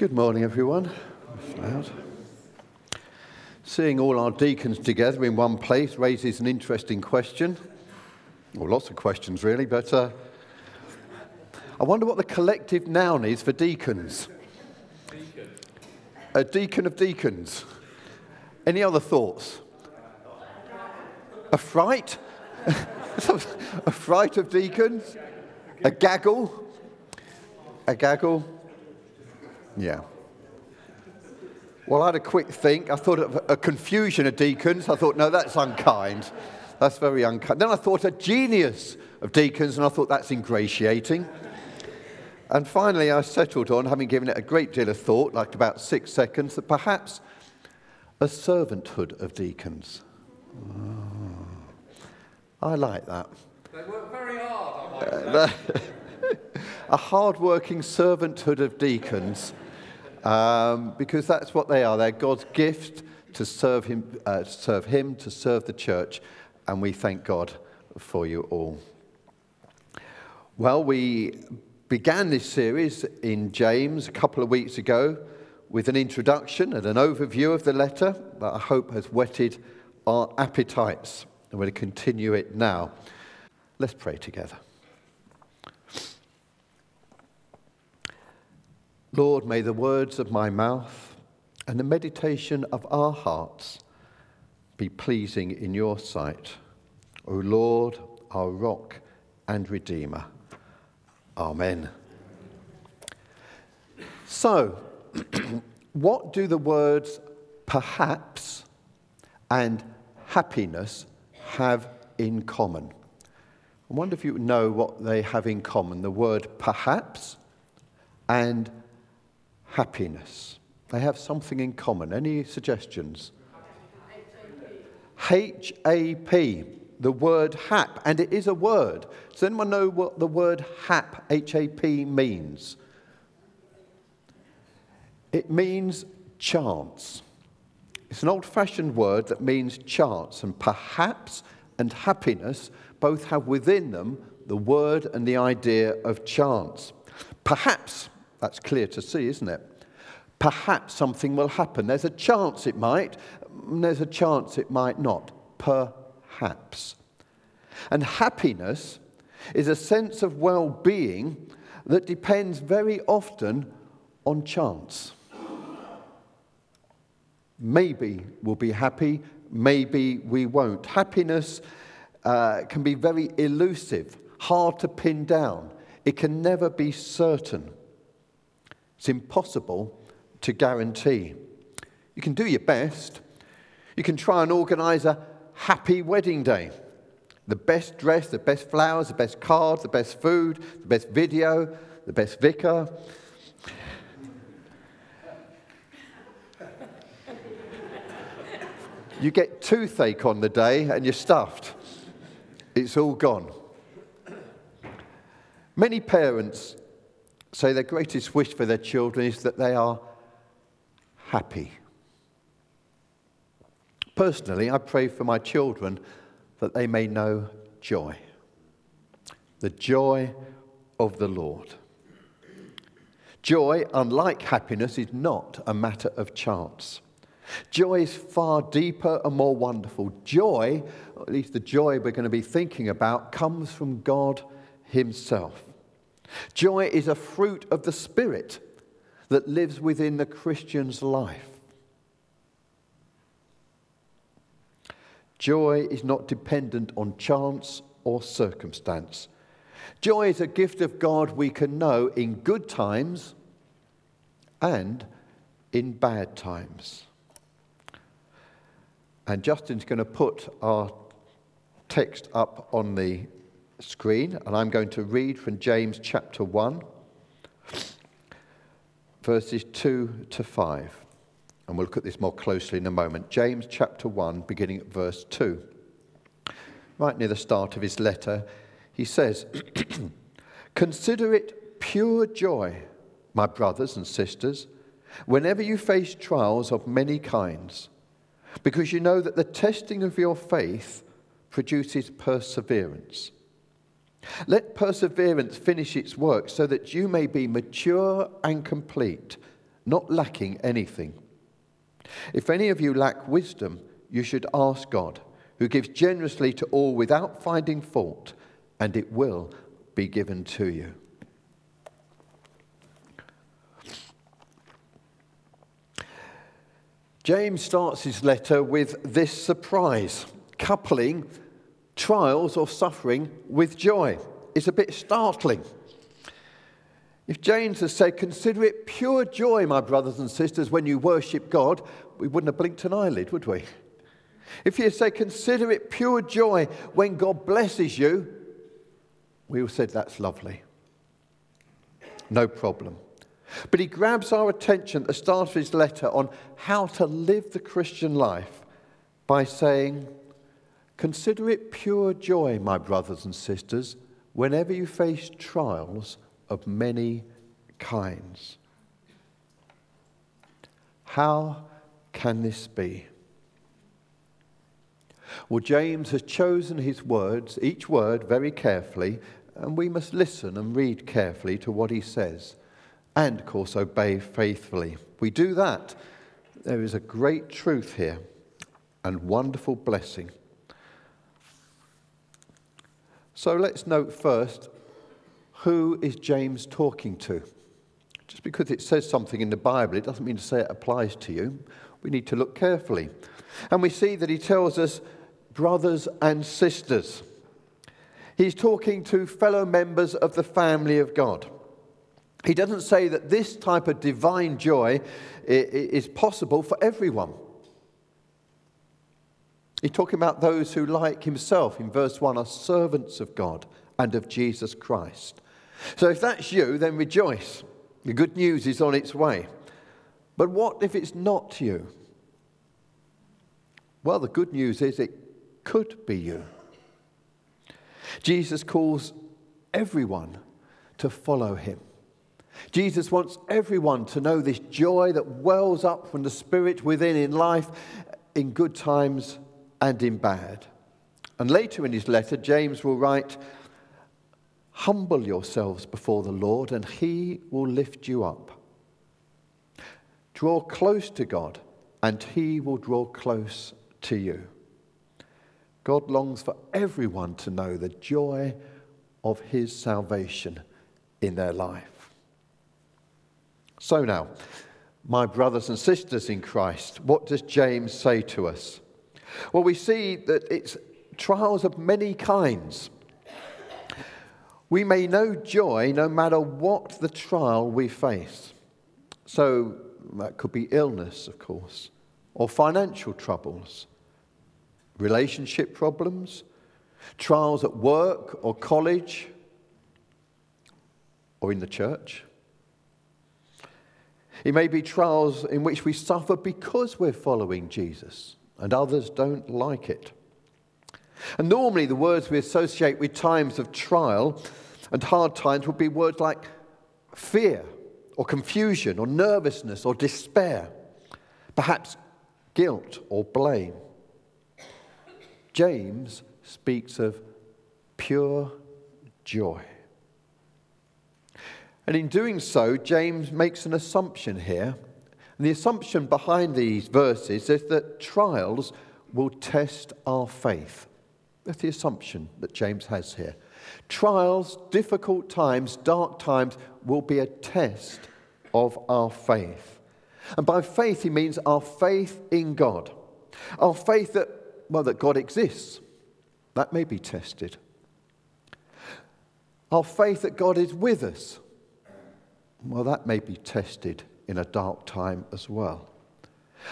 Good morning, everyone. Seeing all our deacons together in one place raises an interesting question. Well, lots of questions, really, but uh, I wonder what the collective noun is for deacons. Deacon. A deacon of deacons. Any other thoughts? A fright? a fright of deacons? A gaggle? A gaggle? Yeah. Well, I had a quick think. I thought of a confusion of deacons. I thought, no, that's unkind. That's very unkind. Then I thought a genius of deacons, and I thought that's ingratiating. And finally, I settled on, having given it a great deal of thought, like about six seconds, that perhaps a servanthood of deacons. Oh, I like that. They work very hard, I might uh, say. a hard-working servanthood of deacons, um, because that's what they are. They're God's gift to serve him, uh, serve him, to serve the church, and we thank God for you all. Well, we began this series in James a couple of weeks ago with an introduction and an overview of the letter that I hope has whetted our appetites. And we're going to continue it now. Let's pray together. Lord, may the words of my mouth and the meditation of our hearts be pleasing in your sight. O Lord, our rock and redeemer. Amen. So, what do the words perhaps and happiness have in common? I wonder if you know what they have in common the word perhaps and happiness. They have something in common. Any suggestions? H A P the word hap, and it is a word. Does anyone know what the word hap, H A P, means? It means chance. It's an old fashioned word that means chance, and perhaps and happiness both have within them the word and the idea of chance. Perhaps, that's clear to see, isn't it? Perhaps something will happen. There's a chance it might, there's a chance it might not. Perhaps. And happiness is a sense of well being that depends very often on chance. Maybe we'll be happy, maybe we won't. Happiness uh, can be very elusive, hard to pin down. It can never be certain. It's impossible to guarantee. You can do your best. You can try and organize a happy wedding day. The best dress, the best flowers, the best cards, the best food, the best video, the best vicar. You get toothache on the day and you're stuffed. It's all gone. Many parents say their greatest wish for their children is that they are happy. Personally, I pray for my children that they may know joy. The joy of the Lord. Joy, unlike happiness, is not a matter of chance. Joy is far deeper and more wonderful. Joy, at least the joy we're going to be thinking about, comes from God Himself. Joy is a fruit of the Spirit that lives within the Christian's life. Joy is not dependent on chance or circumstance. Joy is a gift of God we can know in good times and in bad times. And Justin's going to put our text up on the screen, and I'm going to read from James chapter 1, verses 2 to 5. And we'll look at this more closely in a moment. James chapter 1, beginning at verse 2. Right near the start of his letter, he says, Consider it pure joy, my brothers and sisters, whenever you face trials of many kinds, because you know that the testing of your faith produces perseverance. Let perseverance finish its work so that you may be mature and complete not lacking anything. If any of you lack wisdom, you should ask God, who gives generously to all without finding fault, and it will be given to you. James starts his letter with this surprise, coupling trials or suffering with joy. It's a bit startling. If James has said, Consider it pure joy, my brothers and sisters, when you worship God, we wouldn't have blinked an eyelid, would we? If he had said, Consider it pure joy when God blesses you, we would have said, That's lovely. No problem. But he grabs our attention at the start of his letter on how to live the Christian life by saying, Consider it pure joy, my brothers and sisters, whenever you face trials of many kinds. How can this be? Well, James has chosen his words, each word very carefully, and we must listen and read carefully to what he says and, of course, obey faithfully. We do that. There is a great truth here and wonderful blessing. So let's note first who is James talking to? Just because it says something in the Bible, it doesn't mean to say it applies to you. We need to look carefully. And we see that he tells us brothers and sisters. He's talking to fellow members of the family of God. He doesn't say that this type of divine joy is possible for everyone. He's talking about those who, like himself in verse 1, are servants of God and of Jesus Christ. So if that's you, then rejoice. The good news is on its way. But what if it's not you? Well, the good news is it could be you. Jesus calls everyone to follow him. Jesus wants everyone to know this joy that wells up from the Spirit within in life, in good times and in bad. And later in his letter, James will write, Humble yourselves before the Lord, and he will lift you up. Draw close to God, and he will draw close to you. God longs for everyone to know the joy of his salvation in their life. So now, my brothers and sisters in Christ, what does James say to us? Well, we see that it's trials of many kinds. We may know joy no matter what the trial we face. So that could be illness, of course, or financial troubles, relationship problems, trials at work or college, or in the church. It may be trials in which we suffer because we're following Jesus and others don't like it. And normally, the words we associate with times of trial and hard times would be words like fear or confusion or nervousness or despair, perhaps guilt or blame. James speaks of pure joy. And in doing so, James makes an assumption here. And the assumption behind these verses is that trials will test our faith. That's the assumption that James has here. Trials, difficult times, dark times will be a test of our faith. And by faith, he means our faith in God. Our faith that, well, that God exists. That may be tested. Our faith that God is with us. Well, that may be tested in a dark time as well.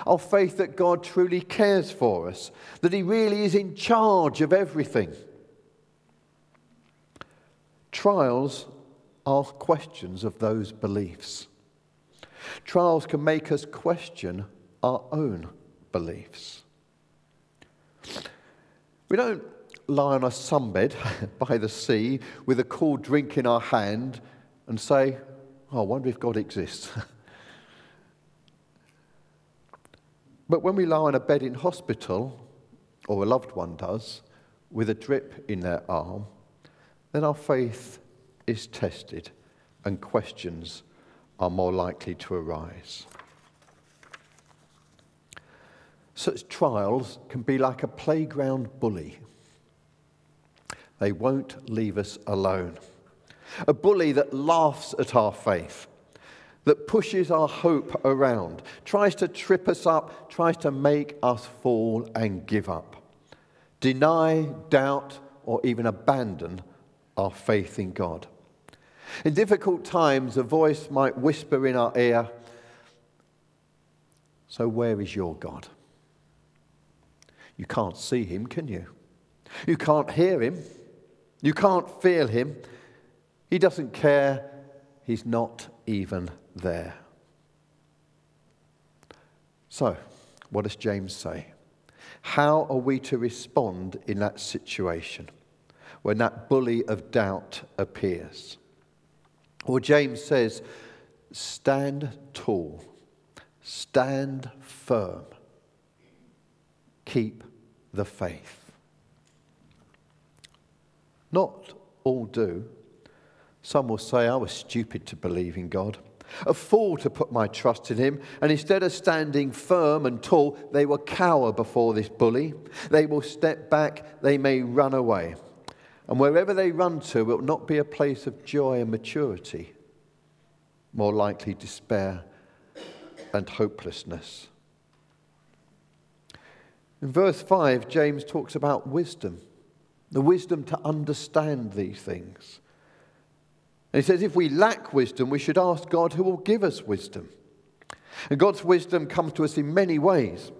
Our faith that God truly cares for us, that He really is in charge of everything. Trials are questions of those beliefs. Trials can make us question our own beliefs. We don't lie on a sunbed by the sea with a cool drink in our hand and say, oh, I wonder if God exists. But when we lie on a bed in hospital, or a loved one does, with a drip in their arm, then our faith is tested and questions are more likely to arise. Such trials can be like a playground bully. They won't leave us alone. A bully that laughs at our faith, that pushes our hope around, tries to trip us up, tries to make us fall and give up, deny, doubt, or even abandon our faith in God. In difficult times, a voice might whisper in our ear, So, where is your God? You can't see him, can you? You can't hear him. You can't feel him. He doesn't care. He's not even there. So, what does James say? How are we to respond in that situation when that bully of doubt appears? Well, James says, stand tall, stand firm, keep the faith. Not all do. Some will say, I was stupid to believe in God, a fool to put my trust in Him, and instead of standing firm and tall, they will cower before this bully. They will step back, they may run away. And wherever they run to, it will not be a place of joy and maturity, more likely despair and hopelessness. In verse 5, James talks about wisdom the wisdom to understand these things. And he says, if we lack wisdom, we should ask God who will give us wisdom. And God's wisdom comes to us in many ways,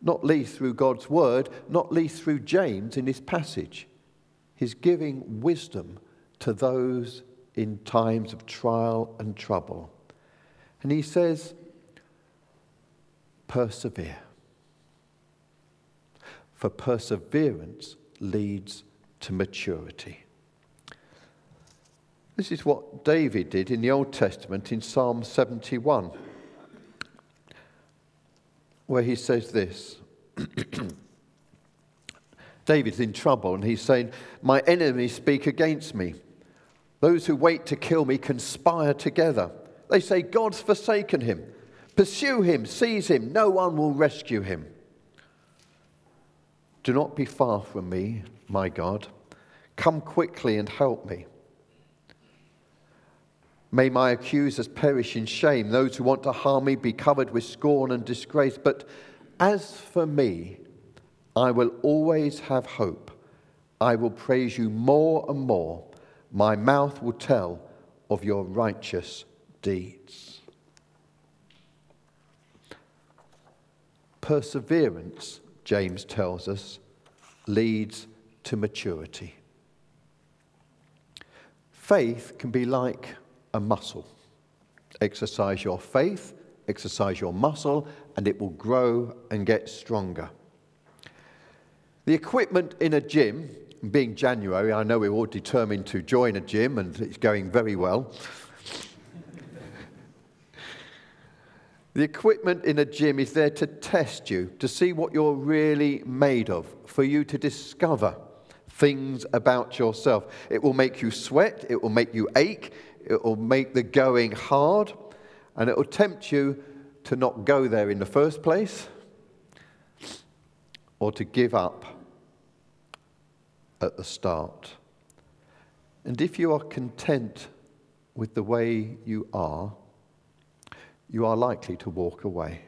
not least through God's word, not least through James in his passage. He's giving wisdom to those in times of trial and trouble. And he says, persevere. For perseverance leads to maturity. This is what David did in the Old Testament in Psalm 71, where he says this. David's in trouble and he's saying, My enemies speak against me. Those who wait to kill me conspire together. They say, God's forsaken him. Pursue him, seize him. No one will rescue him. Do not be far from me, my God. Come quickly and help me. May my accusers perish in shame, those who want to harm me be covered with scorn and disgrace. But as for me, I will always have hope. I will praise you more and more. My mouth will tell of your righteous deeds. Perseverance James tells us, leads to maturity. Faith can be like a muscle. Exercise your faith, exercise your muscle, and it will grow and get stronger. The equipment in a gym, being January, I know we're all determined to join a gym and it's going very well. The equipment in a gym is there to test you, to see what you're really made of, for you to discover things about yourself. It will make you sweat, it will make you ache, it will make the going hard, and it will tempt you to not go there in the first place or to give up at the start. And if you are content with the way you are, you are likely to walk away.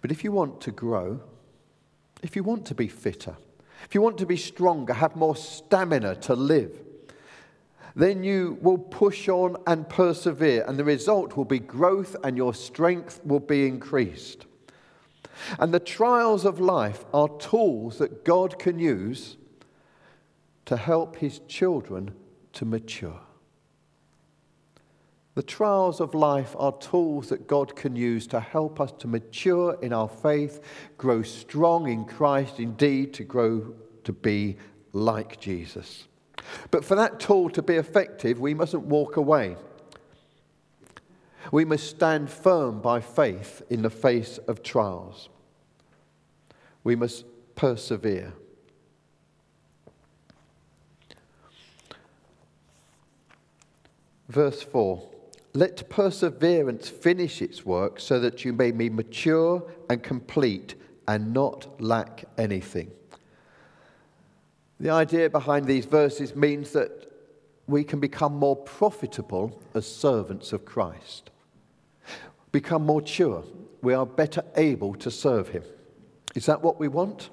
But if you want to grow, if you want to be fitter, if you want to be stronger, have more stamina to live, then you will push on and persevere, and the result will be growth and your strength will be increased. And the trials of life are tools that God can use to help his children to mature. The trials of life are tools that God can use to help us to mature in our faith, grow strong in Christ, indeed, to grow to be like Jesus. But for that tool to be effective, we mustn't walk away. We must stand firm by faith in the face of trials. We must persevere. Verse 4 let perseverance finish its work so that you may be mature and complete and not lack anything. The idea behind these verses means that we can become more profitable as servants of Christ, become more mature. We are better able to serve Him. Is that what we want?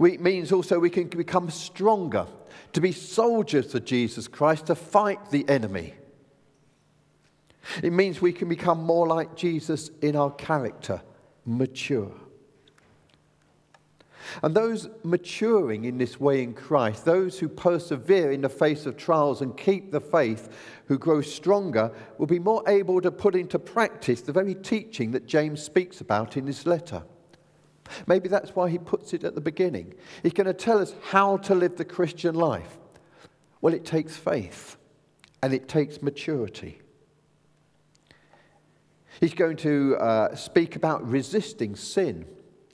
It means also we can become stronger, to be soldiers of Jesus Christ, to fight the enemy. It means we can become more like Jesus in our character, mature. And those maturing in this way in Christ, those who persevere in the face of trials and keep the faith, who grow stronger, will be more able to put into practice the very teaching that James speaks about in his letter. Maybe that's why he puts it at the beginning. He's going to tell us how to live the Christian life. Well, it takes faith and it takes maturity. He's going to uh, speak about resisting sin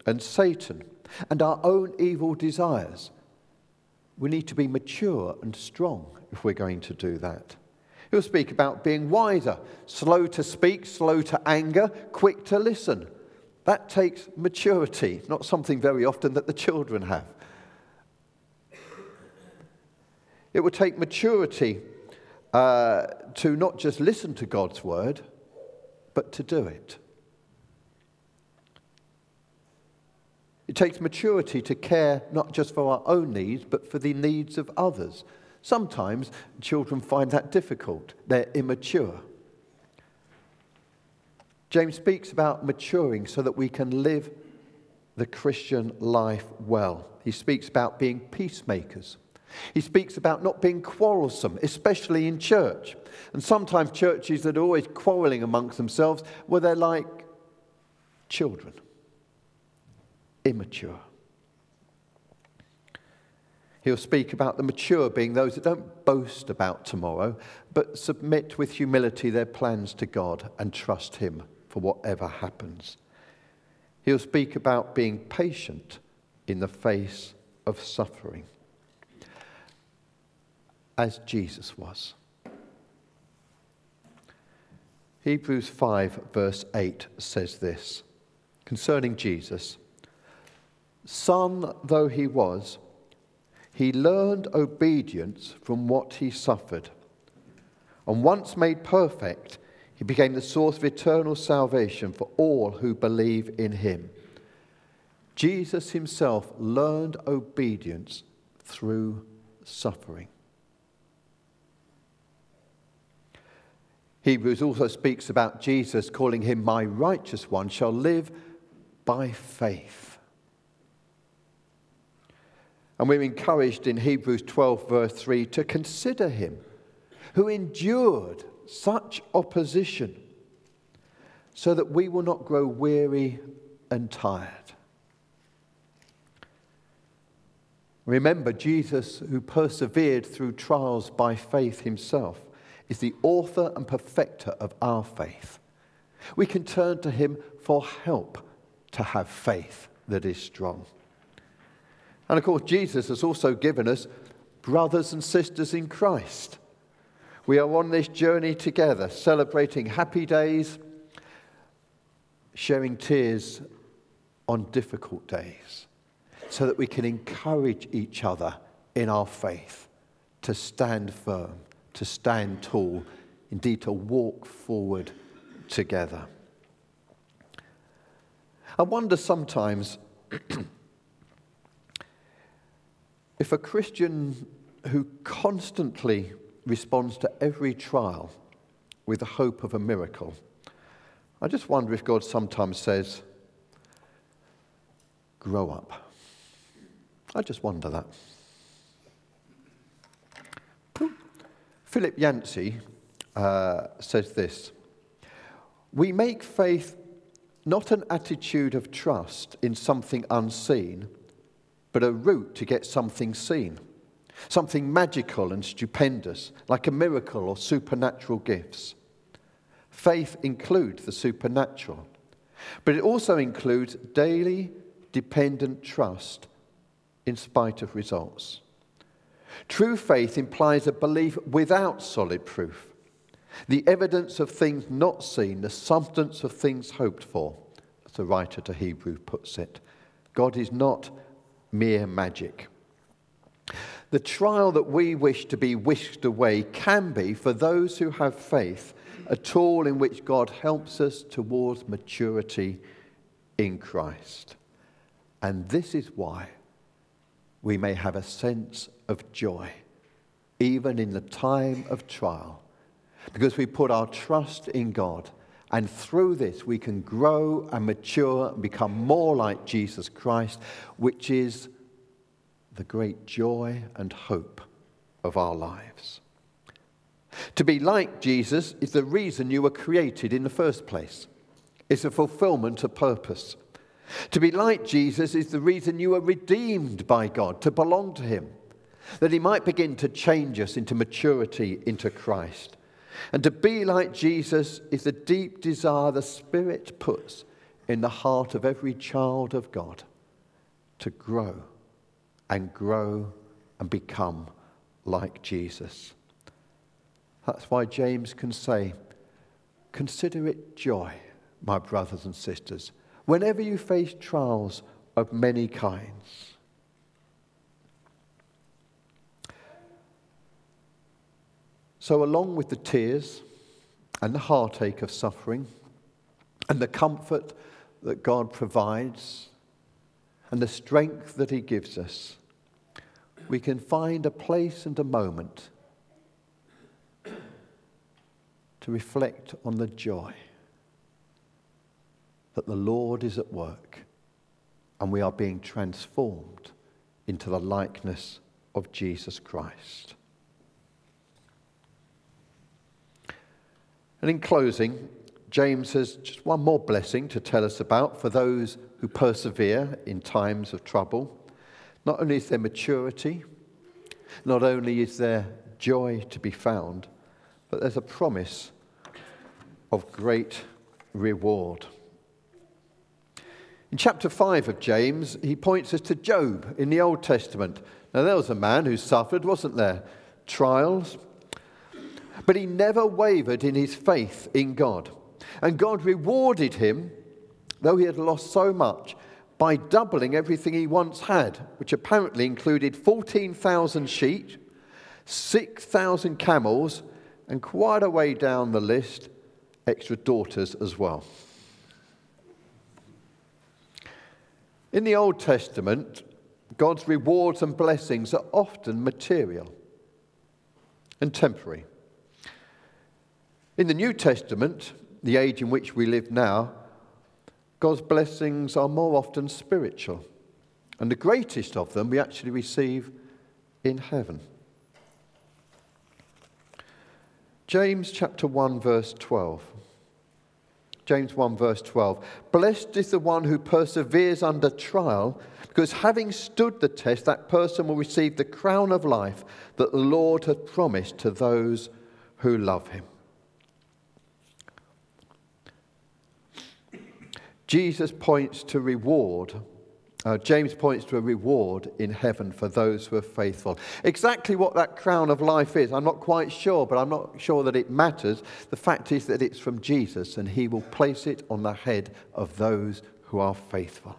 and Satan and our own evil desires. We need to be mature and strong if we're going to do that. He'll speak about being wiser, slow to speak, slow to anger, quick to listen. That takes maturity, not something very often that the children have. It will take maturity uh, to not just listen to God's word, but to do it. It takes maturity to care not just for our own needs, but for the needs of others. Sometimes children find that difficult, they're immature. James speaks about maturing so that we can live the Christian life well. He speaks about being peacemakers. He speaks about not being quarrelsome, especially in church. And sometimes churches that are always quarreling amongst themselves, well, they're like children immature. He'll speak about the mature being those that don't boast about tomorrow, but submit with humility their plans to God and trust Him for whatever happens. He'll speak about being patient in the face of suffering, as Jesus was. Hebrews 5, verse 8 says this concerning Jesus. Son though he was, he learned obedience from what he suffered. And once made perfect, he became the source of eternal salvation for all who believe in him. Jesus himself learned obedience through suffering. Hebrews also speaks about Jesus calling him my righteous one shall live by faith. And we're encouraged in Hebrews 12, verse 3, to consider him who endured such opposition so that we will not grow weary and tired. Remember, Jesus, who persevered through trials by faith himself, is the author and perfecter of our faith. We can turn to him for help to have faith that is strong. And of course, Jesus has also given us brothers and sisters in Christ. We are on this journey together, celebrating happy days, sharing tears on difficult days, so that we can encourage each other in our faith to stand firm, to stand tall, indeed to walk forward together. I wonder sometimes If a Christian who constantly responds to every trial with the hope of a miracle, I just wonder if God sometimes says, Grow up. I just wonder that. Philip Yancey uh, says this We make faith not an attitude of trust in something unseen but a route to get something seen, something magical and stupendous, like a miracle or supernatural gifts. Faith includes the supernatural, but it also includes daily dependent trust in spite of results. True faith implies a belief without solid proof. the evidence of things not seen, the substance of things hoped for, as the writer to Hebrew puts it. God is not mere magic. The trial that we wish to be whisked away can be, for those who have faith, a tool in which God helps us towards maturity in Christ. And this is why we may have a sense of joy, even in the time of trial, because we put our trust in God. And through this, we can grow and mature and become more like Jesus Christ, which is the great joy and hope of our lives. To be like Jesus is the reason you were created in the first place. It's a fulfillment of purpose. To be like Jesus is the reason you were redeemed by God, to belong to Him, that He might begin to change us into maturity into Christ. And to be like Jesus is the deep desire the Spirit puts in the heart of every child of God to grow and grow and become like Jesus. That's why James can say, Consider it joy, my brothers and sisters, whenever you face trials of many kinds. So, along with the tears and the heartache of suffering and the comfort that God provides and the strength that He gives us, we can find a place and a moment to reflect on the joy that the Lord is at work and we are being transformed into the likeness of Jesus Christ. And in closing, James has just one more blessing to tell us about for those who persevere in times of trouble. Not only is there maturity, not only is there joy to be found, but there's a promise of great reward. In chapter 5 of James, he points us to Job in the Old Testament. Now, there was a man who suffered, wasn't there? Trials. But he never wavered in his faith in God. And God rewarded him, though he had lost so much, by doubling everything he once had, which apparently included 14,000 sheep, 6,000 camels, and quite a way down the list, extra daughters as well. In the Old Testament, God's rewards and blessings are often material and temporary. In the New Testament, the age in which we live now, God's blessings are more often spiritual. And the greatest of them we actually receive in heaven. James chapter 1, verse 12. James 1, verse 12. Blessed is the one who perseveres under trial, because having stood the test, that person will receive the crown of life that the Lord hath promised to those who love him. Jesus points to reward. Uh, James points to a reward in heaven for those who are faithful. Exactly what that crown of life is, I'm not quite sure, but I'm not sure that it matters. The fact is that it's from Jesus, and he will place it on the head of those who are faithful.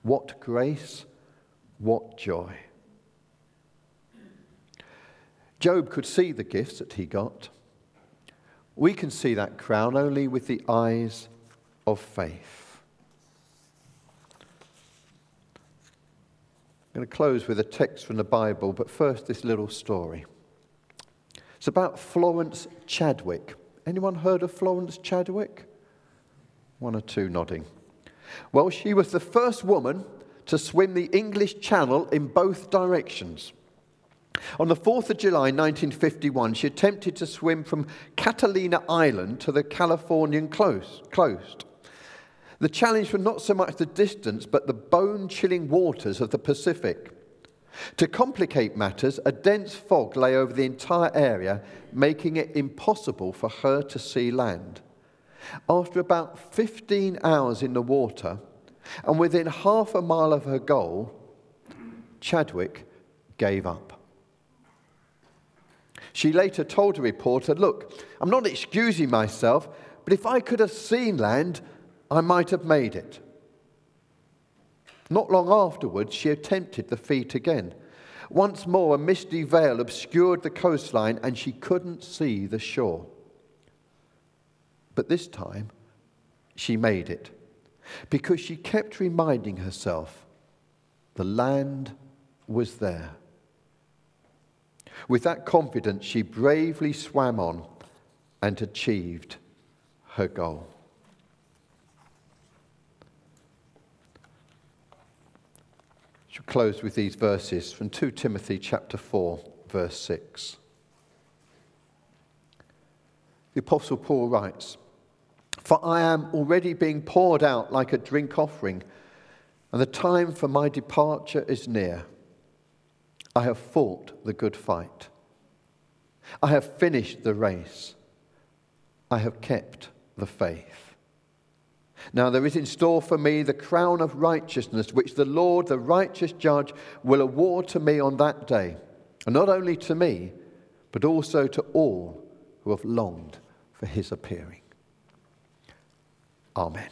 What grace, what joy. Job could see the gifts that he got. We can see that crown only with the eyes of faith. I'm going to close with a text from the Bible, but first, this little story. It's about Florence Chadwick. Anyone heard of Florence Chadwick? One or two nodding. Well, she was the first woman to swim the English Channel in both directions. On the 4th of July 1951, she attempted to swim from Catalina Island to the Californian coast. The challenge was not so much the distance, but the bone chilling waters of the Pacific. To complicate matters, a dense fog lay over the entire area, making it impossible for her to see land. After about 15 hours in the water, and within half a mile of her goal, Chadwick gave up. She later told a reporter, Look, I'm not excusing myself, but if I could have seen land, I might have made it. Not long afterwards, she attempted the feat again. Once more, a misty veil obscured the coastline and she couldn't see the shore. But this time, she made it because she kept reminding herself the land was there. With that confidence, she bravely swam on and achieved her goal. She'll close with these verses from 2 Timothy chapter 4, verse 6. The Apostle Paul writes, For I am already being poured out like a drink offering, and the time for my departure is near. I have fought the good fight. I have finished the race. I have kept the faith. Now there is in store for me the crown of righteousness, which the Lord, the righteous judge, will award to me on that day. And not only to me, but also to all who have longed for his appearing. Amen.